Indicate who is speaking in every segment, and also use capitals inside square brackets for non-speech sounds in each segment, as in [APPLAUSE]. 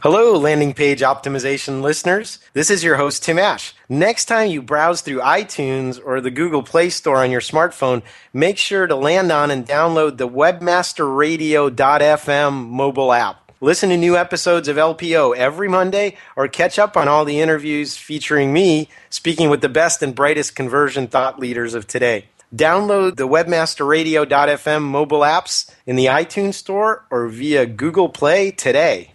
Speaker 1: Hello, landing page optimization listeners. This is your host, Tim Ash. Next time you browse through iTunes or the Google Play Store on your smartphone, make sure to land on and download the webmasterradio.fm mobile app. Listen to new episodes of LPO every Monday or catch up on all the interviews featuring me speaking with the best and brightest conversion thought leaders of today. Download the webmasterradio.fm mobile apps in the iTunes Store or via Google Play today.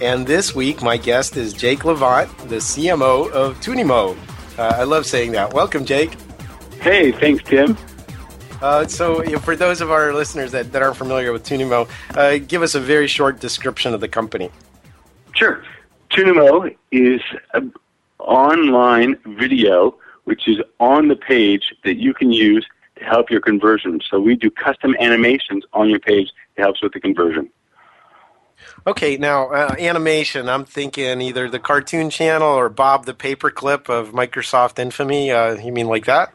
Speaker 1: And this week, my guest is Jake Levant, the CMO of Tunimo. Uh, I love saying that. Welcome, Jake.
Speaker 2: Hey, thanks, Tim.
Speaker 1: Uh, so, you know, for those of our listeners that, that aren't familiar with Tunimo, uh, give us a very short description of the company.
Speaker 2: Sure. Tunimo is an online video which is on the page that you can use to help your conversion. So we do custom animations on your page that helps with the conversion.
Speaker 1: Okay, now uh, animation. I'm thinking either the Cartoon Channel or Bob the Paperclip of Microsoft Infamy. Uh, you mean like that?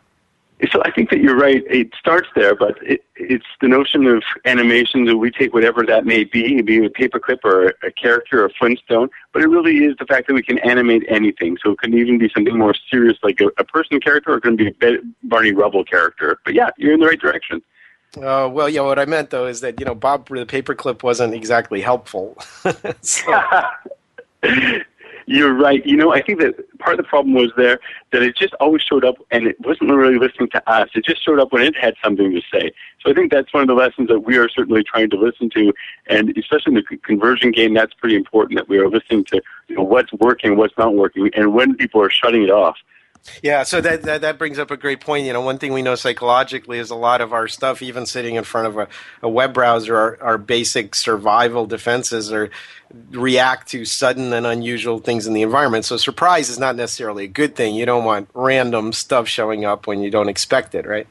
Speaker 2: So I think that you're right. It starts there, but it, it's the notion of animation that we take whatever that may be, be it a paperclip or a character or a Flintstone, but it really is the fact that we can animate anything. So it can even be something more serious like a, a person character or it can be a Barney Rubble character. But yeah, you're in the right direction.
Speaker 1: Uh, well, yeah. What I meant though is that you know Bob the paperclip wasn't exactly helpful. [LAUGHS] [LAUGHS]
Speaker 2: You're right. You know, I think that part of the problem was there that it just always showed up and it wasn't really listening to us. It just showed up when it had something to say. So I think that's one of the lessons that we are certainly trying to listen to, and especially in the conversion game, that's pretty important that we are listening to you know, what's working, what's not working, and when people are shutting it off.
Speaker 1: Yeah, so that, that, that brings up a great point. You know, one thing we know psychologically is a lot of our stuff, even sitting in front of a, a web browser, our, our basic survival defenses are react to sudden and unusual things in the environment. So surprise is not necessarily a good thing. You don't want random stuff showing up when you don't expect it, right?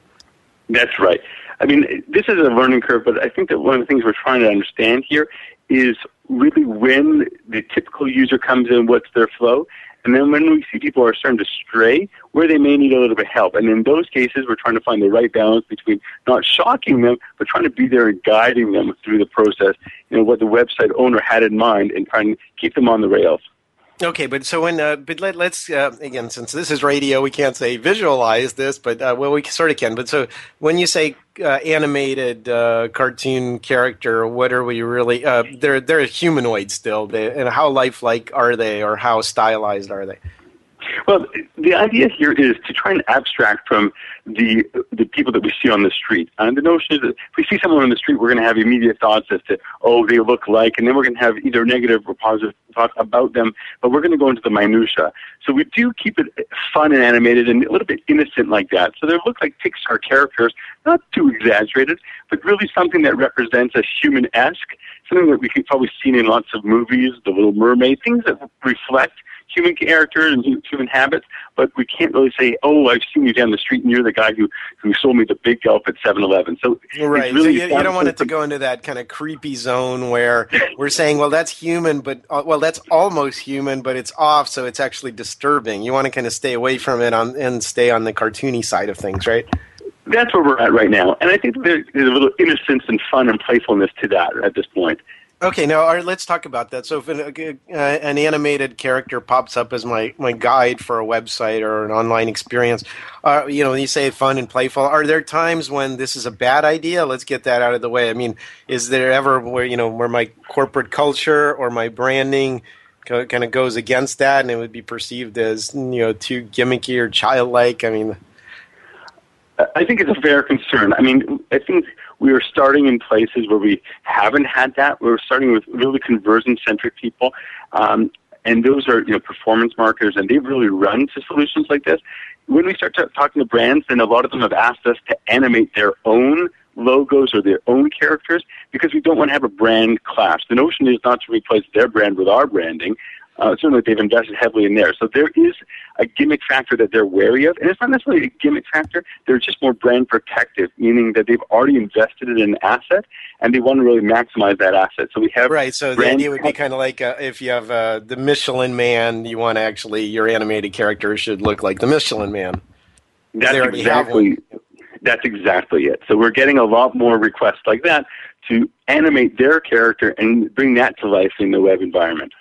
Speaker 2: That's right. I mean, this is a learning curve, but I think that one of the things we're trying to understand here is really when the typical user comes in, what's their flow, and then when we see people are starting to stray, where they may need a little bit of help. And in those cases, we're trying to find the right balance between not shocking them, but trying to be there and guiding them through the process, you know, what the website owner had in mind and trying to keep them on the rails.
Speaker 1: Okay, but so when uh, but let, us uh, again since this is radio, we can't say visualize this, but uh, well, we sort of can. But so when you say uh, animated uh, cartoon character, what are we really? Uh, they're they're humanoid still, they, and how lifelike are they, or how stylized are they?
Speaker 2: Well, the idea here is to try and abstract from the the people that we see on the street. And the notion is that if we see someone on the street, we're going to have immediate thoughts as to, oh, they look like, and then we're going to have either negative or positive thoughts about them, but we're going to go into the minutia. So we do keep it fun and animated and a little bit innocent like that. So they look like Pixar characters, not too exaggerated, but really something that represents a human-esque, something that we can probably see in lots of movies, The Little Mermaid, things that reflect – human characters and human habits, but we can't really say, "Oh, I've seen you down the street, and you're the guy who who sold me the big gulp at 7-Eleven. So
Speaker 1: right,
Speaker 2: really
Speaker 1: so you, you, don't want it to go into that kind of creepy zone where we're saying, "Well, that's human, but uh, well, that's almost human, but it's off, so it's actually disturbing." You want to kind of stay away from it on and stay on the cartoony side of things, right?
Speaker 2: That's where we're at right now, and I think there's a little innocence and fun and playfulness to that at this point.
Speaker 1: Okay, now right, let's talk about that. So, if an, uh, an, animated character pops up as my, my guide for a website or an online experience, uh, you know, when you say fun and playful, are there times when this is a bad idea? Let's get that out of the way. I mean, is there ever where you know where my corporate culture or my branding kind of goes against that, and it would be perceived as you know too gimmicky or childlike? I mean,
Speaker 2: I think it's a fair concern. I mean, I think we are starting in places where we haven't had that. We're starting with really conversion centric people. Um, and those are you know performance marketers, and they really run to solutions like this. When we start talking to brands, then a lot of them have asked us to animate their own logos or their own characters because we don't want to have a brand clash. The notion is not to replace their brand with our branding. Uh, certainly, they've invested heavily in there. So there is a gimmick factor that they're wary of, and it's not necessarily a gimmick factor. They're just more brand protective, meaning that they've already invested in an asset and they want to really maximize that asset. So we have
Speaker 1: right. So the idea would be kind of like uh, if you have uh, the Michelin Man, you want to actually your animated character should look like the Michelin Man.
Speaker 2: That's exactly that's exactly it. So we're getting a lot more requests like that to animate their character and bring that to life in the web environment.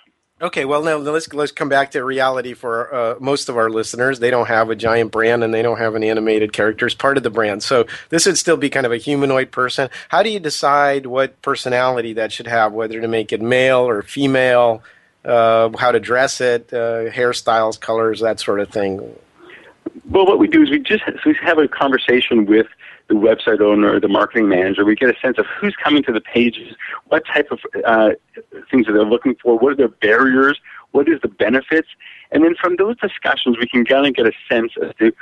Speaker 1: Okay, well now let's let's come back to reality for uh, most of our listeners. They don't have a giant brand and they don't have an animated character as part of the brand. So this would still be kind of a humanoid person. How do you decide what personality that should have, whether to make it male or female, uh, how to dress it, uh, hairstyles, colors, that sort of thing?
Speaker 2: Well, what we do is we just we have a conversation with the website owner, the marketing manager. We get a sense of who's coming to the pages, what type of uh, things are they looking for, what are their barriers, what is the benefits, and then from those discussions, we can kind of get a sense as to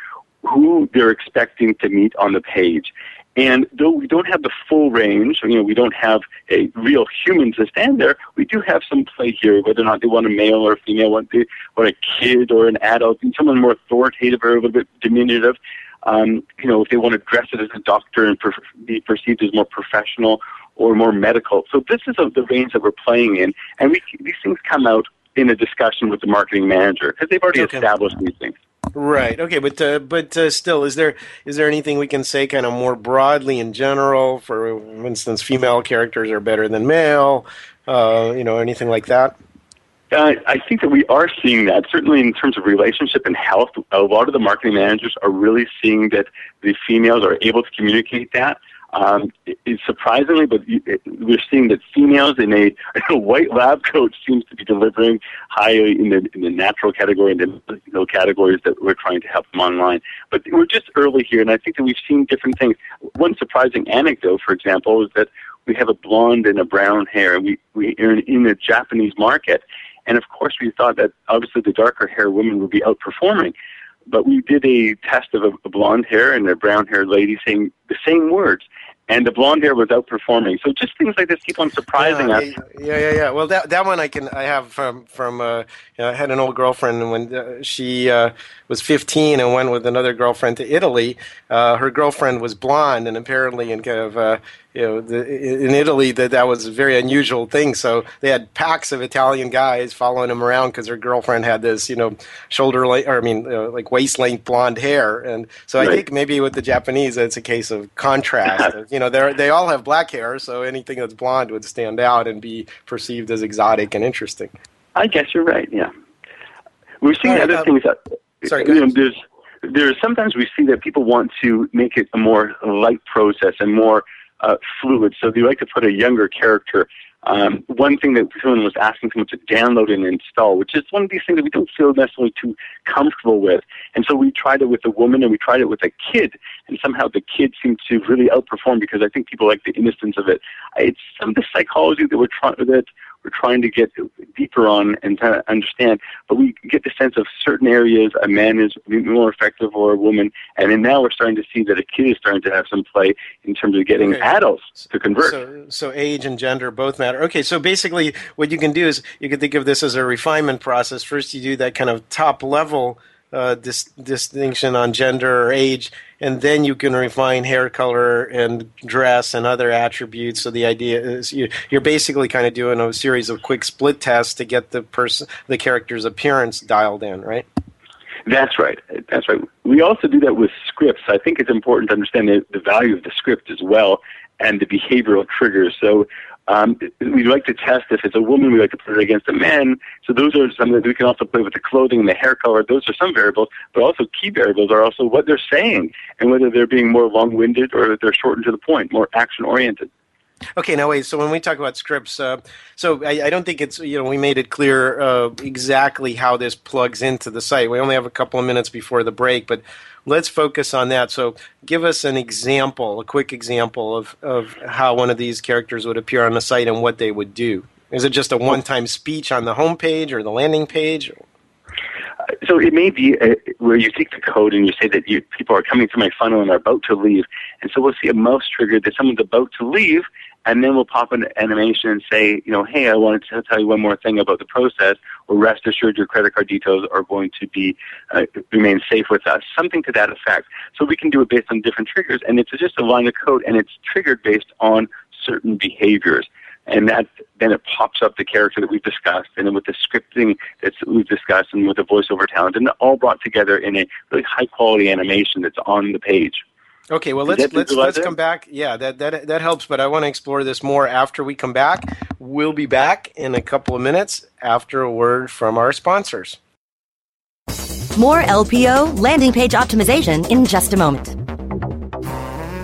Speaker 2: who they're expecting to meet on the page. And though we don't have the full range, you know, we don't have a real human to stand there, we do have some play here, whether or not they want a male or a female, want, they, want a kid or an adult, and someone more authoritative or a little bit diminutive. Um, you know, if they want to dress it as a doctor and per- be perceived as more professional or more medical. So this is the range that we're playing in, and we, these things come out in a discussion with the marketing manager because they've already okay. established these things.
Speaker 1: Right. Okay. But uh, but uh, still, is there is there anything we can say kind of more broadly in general? For instance, female characters are better than male. Uh, you know, anything like that?
Speaker 2: Uh, I think that we are seeing that. Certainly, in terms of relationship and health, a lot of the marketing managers are really seeing that the females are able to communicate that. Um, it's surprisingly, but we're seeing that females in a, [LAUGHS] a white lab coat seems to be delivering higher in the, in the natural category and the you know, categories that we're trying to help them online. But we're just early here, and I think that we've seen different things. One surprising anecdote, for example, is that we have a blonde and a brown hair, and we, we are in, in the Japanese market. And of course, we thought that obviously the darker hair women would be outperforming. But we did a test of a, a blonde hair and a brown haired lady saying the same words and the blonde hair was outperforming. So just things like this keep on surprising
Speaker 1: yeah,
Speaker 2: us.
Speaker 1: Yeah, yeah, yeah. Well, that that one I can I have from from uh, you know, I had an old girlfriend and when uh, she uh, was 15 and went with another girlfriend to Italy. Uh, her girlfriend was blonde, and apparently in kind of uh, you know, the, in Italy, that that was a very unusual thing. So they had packs of Italian guys following him around because their girlfriend had this, you know, shoulder length, or I mean, uh, like waist length blonde hair. And so right. I think maybe with the Japanese, it's a case of contrast. [LAUGHS] you know, they they all have black hair, so anything that's blonde would stand out and be perceived as exotic and interesting.
Speaker 2: I guess you're right. Yeah, we're seeing right, other um, things. That,
Speaker 1: sorry,
Speaker 2: you know, there's there's sometimes we see that people want to make it a more light process and more uh, fluid. So they like to put a younger character. Um, one thing that someone was asking someone to download and install, which is one of these things that we don't feel necessarily too comfortable with. And so we tried it with a woman and we tried it with a kid, and somehow the kid seemed to really outperform because I think people like the innocence of it. It's some of the psychology that we're trying that we're trying to get deeper on and to understand. But we get the sense of certain areas a man is more effective or a woman, and then now we're starting to see that a kid is starting to have some play in terms of getting okay. adults to convert.
Speaker 1: So, so age and gender both matter. Okay, so basically what you can do is you can think of this as a refinement process. First, you do that kind of top level uh, dis- distinction on gender or age, and then you can refine hair color and dress and other attributes. So the idea is you, are basically kind of doing a series of quick split tests to get the person, the character's appearance dialed in, right?
Speaker 2: That's right. That's right. We also do that with scripts. I think it's important to understand the, the value of the script as well and the behavioral triggers. So um, we like to test if it's a woman, we like to put it against a man. So those are some that we can also play with the clothing and the hair color. Those are some variables, but also key variables are also what they're saying and whether they're being more long-winded or they're shortened to the point, more action-oriented.
Speaker 1: Okay, now wait. So when we talk about scripts, uh, so I, I, don't think it's you know we made it clear uh, exactly how this plugs into the site. We only have a couple of minutes before the break, but let's focus on that. So, give us an example, a quick example of, of how one of these characters would appear on the site and what they would do. Is it just a one time speech on the home page or the landing page?
Speaker 2: so it may be a, where you take the code and you say that you, people are coming through my funnel and are about to leave. And so we'll see a mouse trigger that someone's about to leave, and then we'll pop an animation and say, you know, hey, I wanted to tell you one more thing about the process, or rest assured your credit card details are going to be uh, remain safe with us, something to that effect. So we can do it based on different triggers, and it's just a line of code, and it's triggered based on certain behaviors and that then it pops up the character that we've discussed, and then with the scripting that we've discussed, and with the voiceover talent, and all brought together in a really high quality animation that's on the page.
Speaker 1: Okay, well let's let's let's come back. Yeah, that that that helps, but I want to explore this more after we come back. We'll be back in a couple of minutes after a word from our sponsors.
Speaker 3: More LPO landing page optimization in just a moment.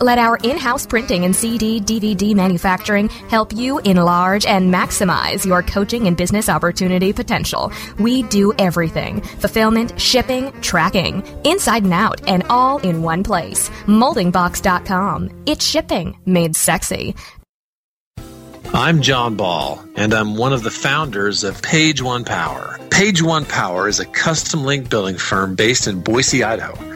Speaker 4: Let our in house printing and CD DVD manufacturing help you enlarge and maximize your coaching and business opportunity potential. We do everything fulfillment, shipping, tracking, inside and out, and all in one place. Moldingbox.com. It's shipping made sexy.
Speaker 5: I'm Jon Ball, and I'm one of the founders of Page One Power. Page One Power is a custom link building firm based in Boise, Idaho.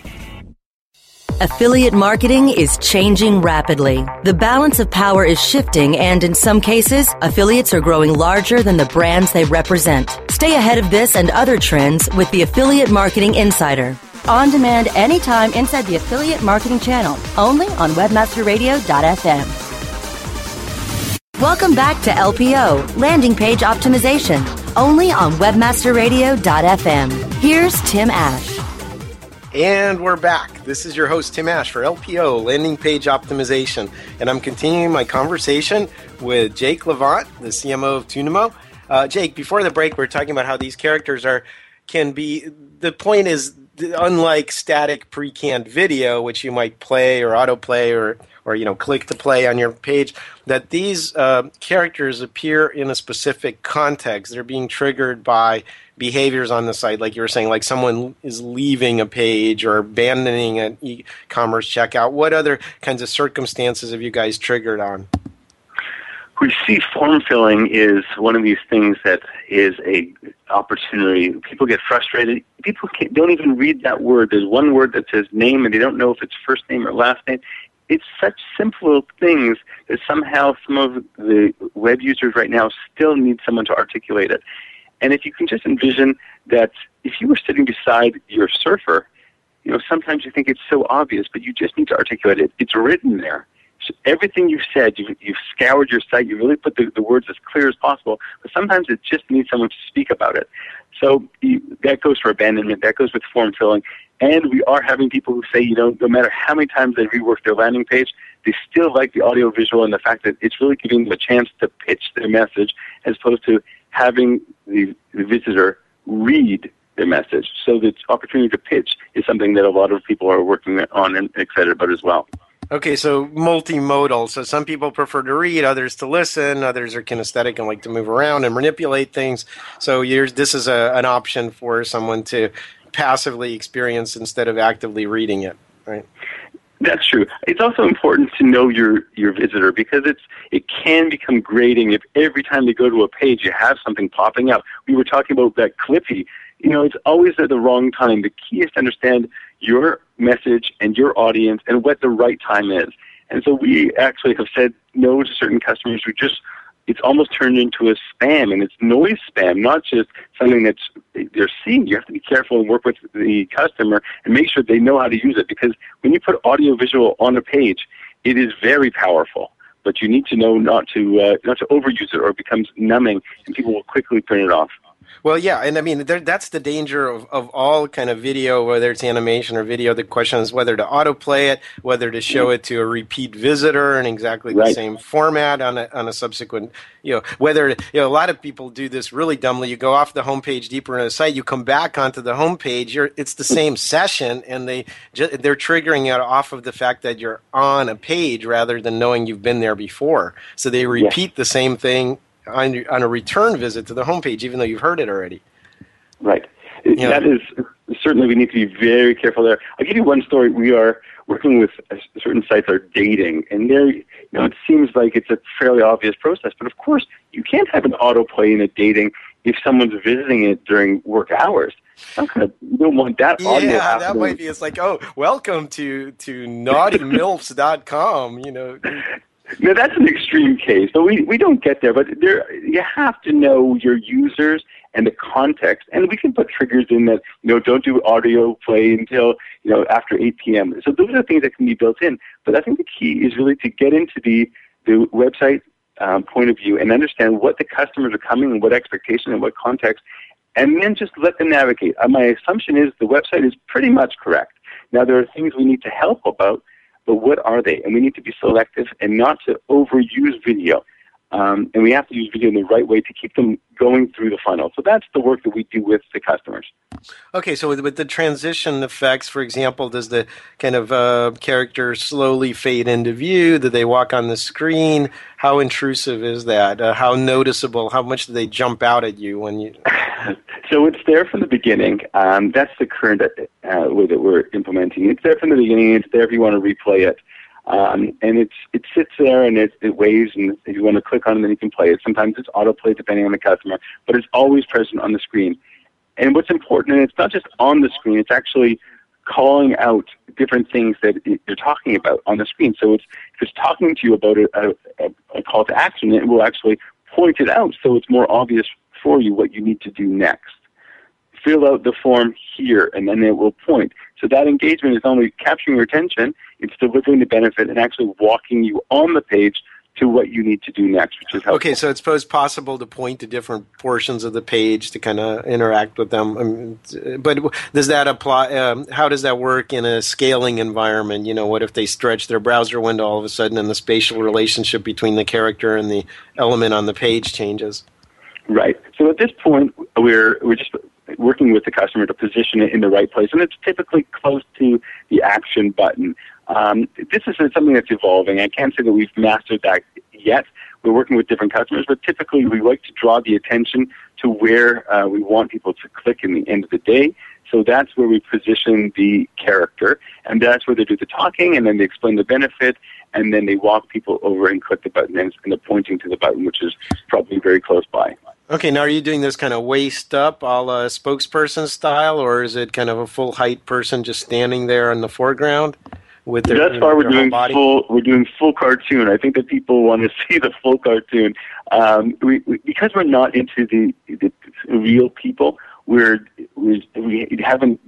Speaker 3: Affiliate marketing is changing rapidly. The balance of power is shifting, and in some cases, affiliates are growing larger than the brands they represent. Stay ahead of this and other trends with the Affiliate Marketing Insider on demand anytime inside the affiliate marketing channel, only on webmasterradio.fm. Welcome back to LPO, Landing Page Optimization, only on webmasterradio.fm. Here's Tim Ash.
Speaker 1: And we're back. This is your host, Tim Ash, for LPO, Landing Page Optimization. And I'm continuing my conversation with Jake Levant, the CMO of Tunimo. Uh, Jake, before the break, we are talking about how these characters are can be. The point is unlike static pre-canned video, which you might play or autoplay or or you know click to play on your page, that these uh, characters appear in a specific context. They're being triggered by behaviors on the site, like you were saying, like someone is leaving a page or abandoning an e-commerce checkout. What other kinds of circumstances have you guys triggered on?
Speaker 2: we see form filling is one of these things that is a opportunity. People get frustrated. People don't even read that word. There's one word that says name, and they don't know if it's first name or last name. It's such simple things that somehow some of the web users right now still need someone to articulate it. And if you can just envision that if you were sitting beside your surfer, you know, sometimes you think it's so obvious, but you just need to articulate it. It's written there everything you've said, you've, you've scoured your site, you really put the, the words as clear as possible, but sometimes it just needs someone to speak about it. So you, that goes for abandonment, that goes with form filling, and we are having people who say, you know, no matter how many times they rework their landing page, they still like the audio visual and the fact that it's really giving them a chance to pitch their message as opposed to having the, the visitor read the message. So the opportunity to pitch is something that a lot of people are working on and excited about as well.
Speaker 1: Okay, so multimodal. So some people prefer to read, others to listen, others are kinesthetic and like to move around and manipulate things. So this is a, an option for someone to passively experience instead of actively reading it, right?
Speaker 2: That's true. It's also important to know your your visitor because it's it can become grating if every time they go to a page you have something popping up. We were talking about that Clippy. You know, it's always at the wrong time. The key is to understand your message and your audience and what the right time is. And so we actually have said no to certain customers who just it's almost turned into a spam and it's noise spam, not just something that's they're seeing. You have to be careful and work with the customer and make sure they know how to use it because when you put audio visual on a page, it is very powerful. But you need to know not to uh, not to overuse it or it becomes numbing and people will quickly turn it off.
Speaker 1: Well, yeah, and I mean there, that's the danger of, of all kind of video, whether it's animation or video. The question is whether to autoplay it, whether to show it to a repeat visitor in exactly the same format on a, on a subsequent, you know, whether you know a lot of people do this really dumbly. You go off the homepage deeper in the site, you come back onto the homepage, you're it's the same session, and they ju- they're triggering it off of the fact that you're on a page rather than knowing you've been there before. So they repeat the same thing on on a return visit to the homepage, even though you've heard it already.
Speaker 2: Right.
Speaker 1: Yeah.
Speaker 2: That is certainly we need to be very careful there. I'll give you one story. We are working with uh, certain sites are dating, and there, you know, it seems like it's a fairly obvious process, but of course, you can't have an autoplay in a dating if someone's visiting it during work hours. You don't want that audio
Speaker 1: Yeah, that might be. It's like, oh, welcome to to naughtymilfs.com. You know, [LAUGHS]
Speaker 2: Now that's an extreme case, but we, we don't get there. But there, you have to know your users and the context, and we can put triggers in that. You know, don't do audio play until you know after 8 p.m. So those are things that can be built in. But I think the key is really to get into the the website um, point of view and understand what the customers are coming and what expectation and what context, and then just let them navigate. Uh, my assumption is the website is pretty much correct. Now there are things we need to help about, but what are they? And we need to be selective and not to overuse video. Um, and we have to use video in the right way to keep them going through the funnel. So that's the work that we do with the customers.
Speaker 1: okay. So with, with the transition effects, for example, does the kind of uh, character slowly fade into view? Do they walk on the screen? How intrusive is that? Uh, how noticeable? How much do they jump out at you when you? [LAUGHS]
Speaker 2: So it's there from the beginning. Um, that's the current uh, way that we're implementing. It's there from the beginning. It's there if you want to replay it. Um, and it's it sits there and it, it waves, and if you want to click on it, then you can play it. Sometimes it's autoplay depending on the customer, but it's always present on the screen. And what's important, and it's not just on the screen; it's actually calling out different things that you're talking about on the screen. So it's if it's talking to you about a, a, a call to action, it will actually point it out, so it's more obvious for you what you need to do next fill out the form here, and then it will point. So that engagement is not only capturing your attention, it's delivering the benefit and actually walking you on the page to what you need to do next, which is helpful.
Speaker 1: Okay, so it's supposed possible to point to different portions of the page to kind of interact with them. I mean, but does that apply? Um, how does that work in a scaling environment? You know, what if they stretch their browser window all of a sudden, and the spatial relationship between the character and the element on the page changes?
Speaker 2: Right. So at this point, we're we're just working with the customer to position it in the right place, and it's typically close to the action button. Um, this is something that's evolving. I can't say that we've mastered that yet. We're working with different customers, but typically we like to draw the attention to where uh, we want people to click in the end of the day. So that's where we position the character, and that's where they do the talking, and then they explain the benefit, and then they walk people over and click the button, and they're pointing to the button, which is probably very close by.
Speaker 1: Okay, now are you doing this kind of waist up, a la spokesperson style, or is it kind of a full height person just standing there in the foreground with their,
Speaker 2: Thus
Speaker 1: you
Speaker 2: far,
Speaker 1: know,
Speaker 2: we're doing
Speaker 1: body?
Speaker 2: full. We're doing full cartoon. I think that people want to [LAUGHS] see the full cartoon. Um, we, we, because we're not into the, the real people. We're we, we haven't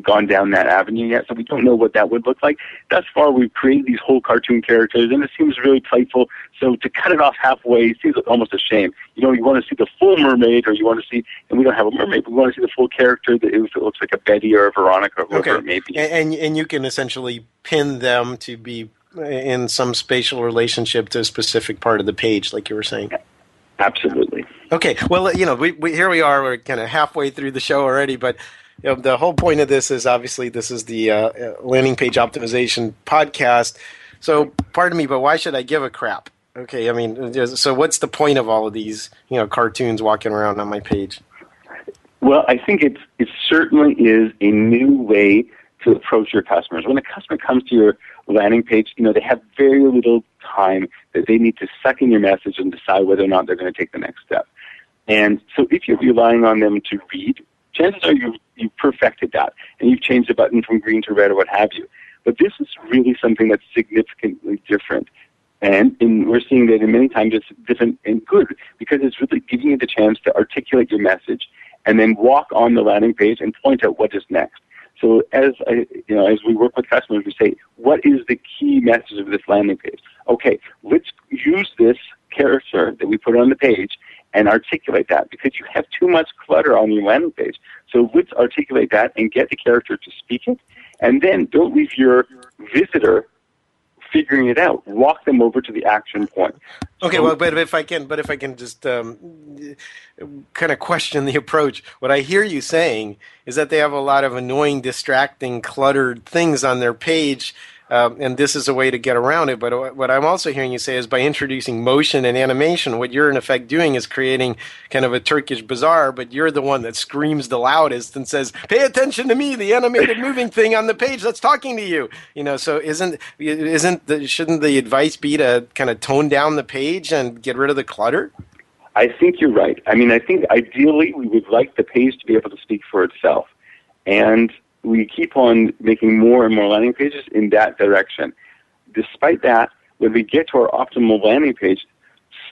Speaker 2: gone down that avenue yet, so we don't know what that would look like. Thus far, we've created these whole cartoon characters, and it seems really playful. So to cut it off halfway seems almost a shame. You know, you want to see the full mermaid, or you want to see, and we don't have a mermaid, but we want to see the full character that it looks like a Betty or a Veronica or whoever
Speaker 1: Okay,
Speaker 2: it may be.
Speaker 1: and, and and you can essentially pin them to be in some spatial relationship to a specific part of the page, like you were saying.
Speaker 2: Absolutely.
Speaker 1: Okay, well, you know, we, we here we are. We're kind of halfway through the show already, but you know, the whole point of this is obviously this is the uh, uh, landing page optimization podcast. So, pardon me, but why should I give a crap? Okay, I mean, so what's the point of all of these, you know, cartoons walking around on my page?
Speaker 2: Well, I think it's it certainly is a new way to approach your customers. When a customer comes to your landing page, you know, they have very little time that they need to suck in your message and decide whether or not they're going to take the next step. And so if you're relying on them to read, chances are you've, you've perfected that and you've changed the button from green to red or what have you. But this is really something that's significantly different. And in, we're seeing that in many times it's different and good because it's really giving you the chance to articulate your message and then walk on the landing page and point out what is next. So as I, you know, as we work with customers, we say, what is the key message of this landing page? Okay, let's use this character that we put on the page and articulate that because you have too much clutter on your landing page. So let's articulate that and get the character to speak it. And then don't leave your visitor figuring it out. Walk them over to the action point.
Speaker 1: Okay, so, well, but if I can, but if I can just um, kind of question the approach, what I hear you saying is that they have a lot of annoying, distracting, cluttered things on their page um, and this is a way to get around it. But what I'm also hearing you say is by introducing motion and animation, what you're in effect doing is creating kind of a Turkish bazaar, but you're the one that screams the loudest and says, "Pay attention to me, the animated [LAUGHS] moving thing on the page that's talking to you." You know, so isn't isn't the, shouldn't the advice be to kind of tone down the page and get rid of the clutter?
Speaker 2: I think you're right. I mean, I think ideally we would like the page to be able to speak for itself. And we keep on making more and more landing pages in that direction. Despite that, when we get to our optimal landing page,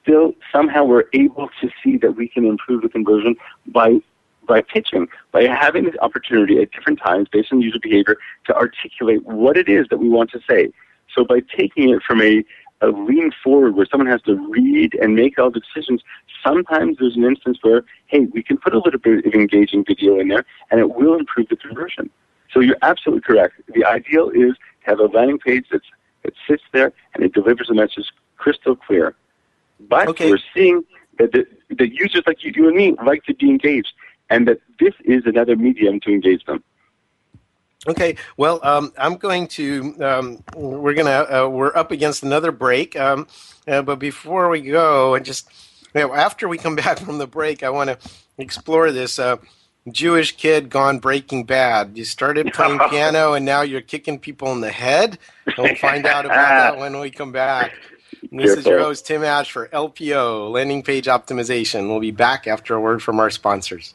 Speaker 2: still somehow we're able to see that we can improve the conversion by by pitching, by having the opportunity at different times based on user behavior to articulate what it is that we want to say. So by taking it from a, a lean forward where someone has to read and make all the decisions, sometimes there's an instance where, hey, we can put a little bit of engaging video in there and it will improve the conversion. So you're absolutely correct. The ideal is to have a landing page that's, that sits there and it delivers a message crystal clear. But okay. we're seeing that the, the users like you, you and me like to be engaged and that this is another medium to engage them.
Speaker 1: Okay, well, um, I'm going to. Um, we're gonna. Uh, we're up against another break, um, uh, but before we go, and just you know, after we come [LAUGHS] back from the break, I want to explore this. Uh, Jewish kid gone Breaking Bad. You started [LAUGHS] playing piano and now you're kicking people in the head. We'll find out about that when we come back. And this is your host, Tim Ash, for LPO, Landing Page Optimization. We'll be back after a word from our sponsors.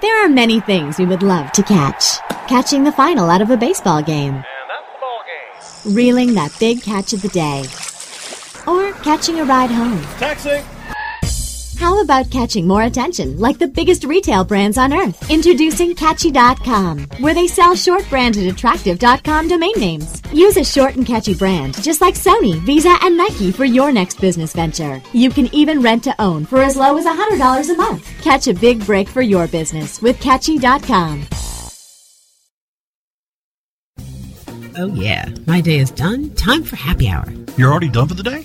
Speaker 6: There are many things we would love to catch. Catching the final out of a baseball game.
Speaker 7: And that's the ball game.
Speaker 6: Reeling that big catch of the day. Or catching a ride home.
Speaker 7: Taxi!
Speaker 6: How about catching more attention like the biggest retail brands on earth? Introducing Catchy.com, where they sell short branded attractive.com domain names. Use a short and catchy brand, just like Sony, Visa, and Nike for your next business venture. You can even rent to own for as low as $100 a month. Catch a big break for your business with Catchy.com.
Speaker 8: Oh, yeah. My day is done. Time for happy hour.
Speaker 9: You're already done for the day?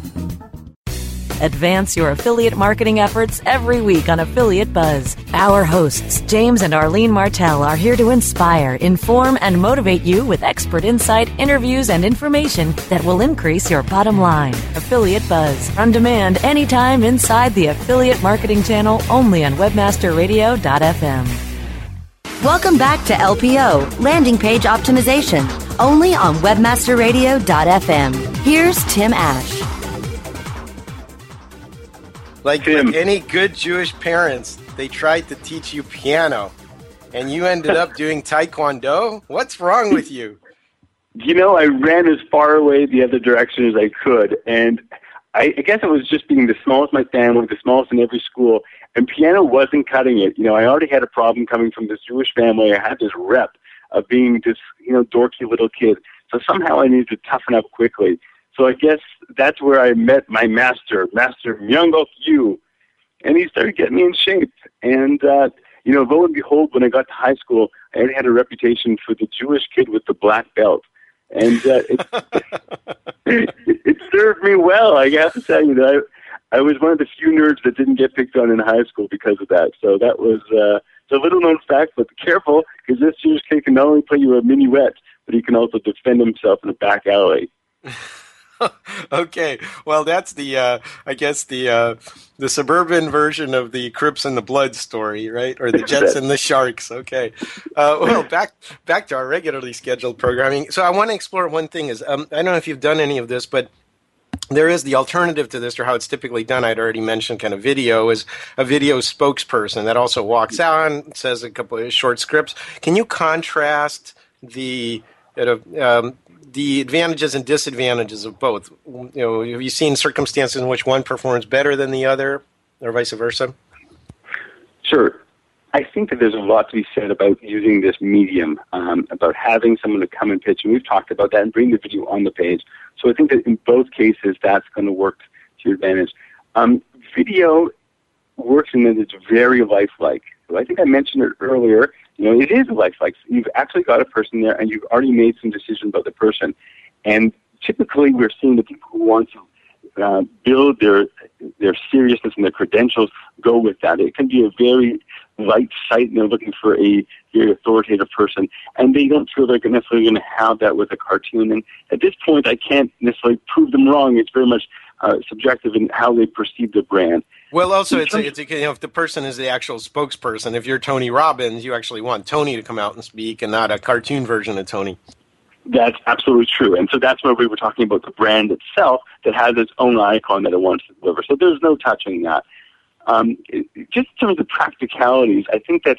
Speaker 3: Advance your affiliate marketing efforts every week on Affiliate Buzz. Our hosts, James and Arlene Martell, are here to inspire, inform, and motivate you with expert insight, interviews, and information that will increase your bottom line. Affiliate Buzz, on demand anytime inside the Affiliate Marketing Channel only on WebmasterRadio.fm. Welcome back to LPO, Landing Page Optimization, only on WebmasterRadio.fm. Here's Tim Ash.
Speaker 1: Like, like any good Jewish parents, they tried to teach you piano, and you ended up doing taekwondo. What's wrong with you?
Speaker 2: You know, I ran as far away the other direction as I could, and I, I guess it was just being the smallest in my family, the smallest in every school, and piano wasn't cutting it. You know, I already had a problem coming from this Jewish family. I had this rep of being this, you know, dorky little kid. So somehow I needed to toughen up quickly. So I guess that's where I met my master, Master Myungok Yu. And he started getting me in shape. And, uh, you know, lo and behold, when I got to high school, I already had a reputation for the Jewish kid with the black belt. And uh, it, it, [LAUGHS] it served me well, I have to tell you. That I, I was one of the few nerds that didn't get picked on in high school because of that. So that was uh, it's a little known fact, but be careful because this Jewish kid can not only play you a minuet, but he can also defend himself in a back alley. [LAUGHS] [LAUGHS]
Speaker 1: okay, well, that's the uh, I guess the uh, the suburban version of the Crips and the Blood story, right? Or the Jets and the Sharks. Okay, uh, well, back back to our regularly scheduled programming. So I want to explore one thing. Is um, I don't know if you've done any of this, but there is the alternative to this, or how it's typically done. I'd already mentioned kind of video is a video spokesperson that also walks out, says a couple of short scripts. Can you contrast the um, the advantages and disadvantages of both. You know, have you seen circumstances in which one performs better than the other, or vice versa?
Speaker 2: Sure. I think that there's a lot to be said about using this medium, um, about having someone to come and pitch, and we've talked about that, and bring the video on the page. So I think that in both cases, that's going to work to your advantage. Um, video works in that it's very lifelike. So I think I mentioned it earlier. You know, it is lifelike. You've actually got a person there, and you've already made some decisions about the person. And typically, we're seeing the people who want to uh, build their their seriousness and their credentials go with that. It can be a very light site, and they're looking for a very authoritative person, and they don't feel they're necessarily going to have that with a cartoon. And at this point, I can't necessarily prove them wrong. It's very much uh, subjective in how they perceive the brand.
Speaker 1: Well, also, it's, a, it's a, you know, if the person is the actual spokesperson, if you're Tony Robbins, you actually want Tony to come out and speak and not a cartoon version of Tony.
Speaker 2: That's absolutely true. And so that's where we were talking about the brand itself that has its own icon that it wants to deliver. So there's no touching that. Um, just in terms of practicalities, I think that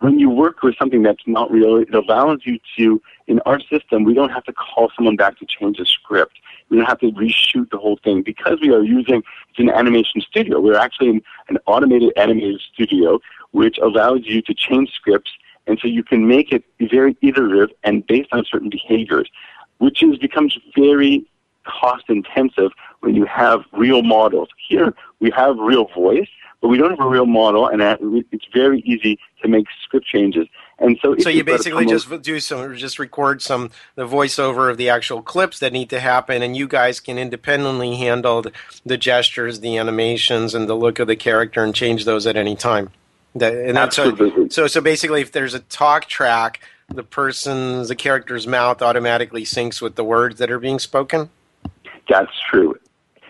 Speaker 2: when you work with something that's not real, it allows you to, in our system, we don't have to call someone back to change a script. We don't have to reshoot the whole thing because we are using it's an animation studio. We're actually in an automated animated studio, which allows you to change scripts, and so you can make it very iterative and based on certain behaviors, which is becomes very cost intensive when you have real models. Here we have real voice, but we don't have a real model, and uh, it's very easy to make script changes. And so,
Speaker 1: so you basically just do some, just record some the voiceover of the actual clips that need to happen, and you guys can independently handle the, the gestures, the animations, and the look of the character, and change those at any time. That, and
Speaker 2: Absolutely.
Speaker 1: So, so basically, if there's a talk track, the person's, the character's mouth automatically syncs with the words that are being spoken.
Speaker 2: That's true.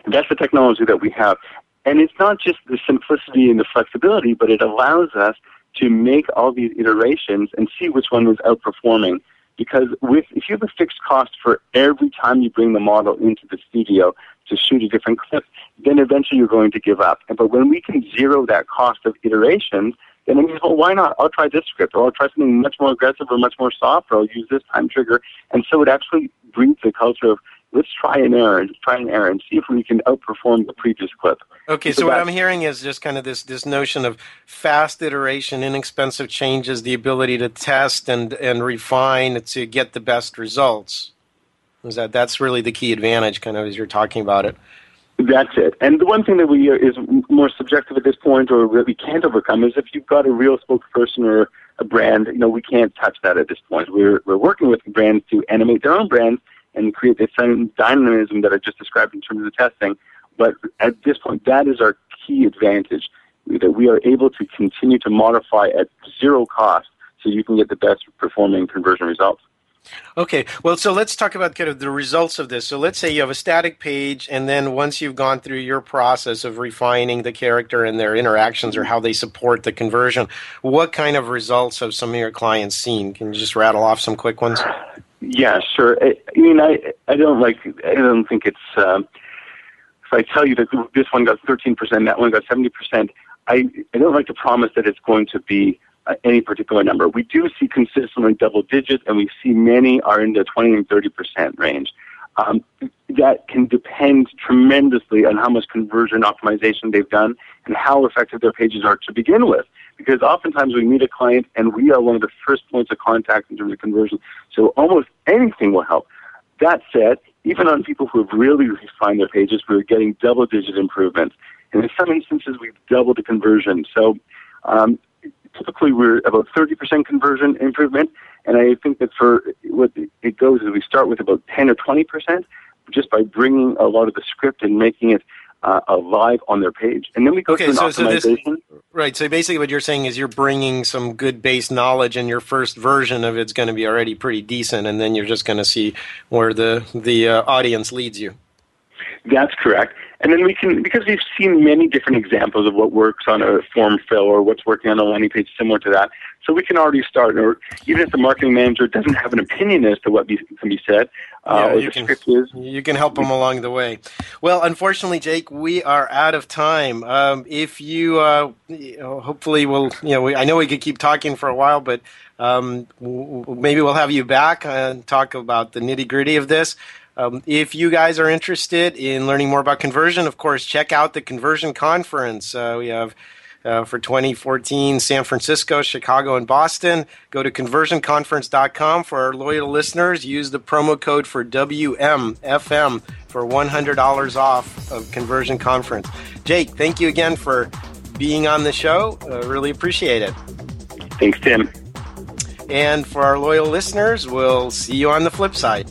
Speaker 2: That's the technology that we have. And it's not just the simplicity and the flexibility, but it allows us to make all these iterations and see which one was outperforming. Because with, if you have a fixed cost for every time you bring the model into the studio to shoot a different clip, then eventually you're going to give up. But when we can zero that cost of iterations, then it means, well, why not? I'll try this script, or I'll try something much more aggressive or much more soft, or I'll use this time trigger. And so it actually breeds the culture of let's try an error and try an error and see if we can outperform the previous clip.
Speaker 1: Okay, so, so what I'm hearing is just kind of this this notion of fast iteration, inexpensive changes, the ability to test and and refine to get the best results. Is that that's really the key advantage, kind of as you're talking about it?
Speaker 2: That's it. And the one thing that we uh, is more subjective at this point, or that we can't overcome, is if you've got a real spokesperson or a brand, you know, we can't touch that at this point. We're we're working with brands to animate their own brands and create the same dynamism that I just described in terms of the testing But at this point, that is our key advantage that we are able to continue to modify at zero cost so you can get the best performing conversion results.
Speaker 1: Okay, well, so let's talk about kind of the results of this. So let's say you have a static page, and then once you've gone through your process of refining the character and their interactions or how they support the conversion, what kind of results have some of your clients seen? Can you just rattle off some quick ones?
Speaker 2: Yeah, sure. I, I mean, I I don't like I don't think it's. Um, if I tell you that this one got 13%, that one got 70%, I, I don't like to promise that it's going to be uh, any particular number. We do see consistently double digits, and we see many are in the 20 and 30 percent range. Um, that can depend tremendously on how much conversion optimization they've done and how effective their pages are to begin with. Because oftentimes we meet a client and we are one of the first points of contact in terms of conversion. So almost anything will help. That said, even on people who have really refined their pages, we're getting double digit improvements. And in some instances, we've doubled the conversion. So um, typically we're about 30% conversion improvement. And I think that for what it goes is we start with about 10 or 20% just by bringing a lot of the script and making it uh, alive on their page. And then we go
Speaker 1: okay,
Speaker 2: through
Speaker 1: so,
Speaker 2: an
Speaker 1: so this,
Speaker 2: optimization.
Speaker 1: Right. So basically, what you're saying is you're bringing some good base knowledge, and your first version of it's going to be already pretty decent, and then you're just going to see where the the uh, audience leads you.
Speaker 2: That's correct. And then we can, because we've seen many different examples of what works on a form fill or what's working on a landing page similar to that, so we can already start, or even if the marketing manager doesn't have an opinion as to what be, can be said, uh,
Speaker 1: Yeah,
Speaker 2: or
Speaker 1: you
Speaker 2: the
Speaker 1: can-
Speaker 2: script is,
Speaker 1: You can help them along the way. Well, unfortunately, Jake, we are out of time. Um, if you, uh, you know, hopefully, we'll, you know, we, I know we could keep talking for a while, but um, w- maybe we'll have you back and talk about the nitty gritty of this. Um, if you guys are interested in learning more about conversion, of course, check out the Conversion Conference. Uh, we have uh, for 2014 San Francisco, Chicago, and Boston. Go to conversionconference.com for our loyal listeners. Use the promo code for WMFM for $100 off of Conversion Conference. Jake, thank you again for being on the show. Uh, really appreciate it.
Speaker 2: thanks, Tim.
Speaker 1: And for our loyal listeners, we'll see you on the flip side.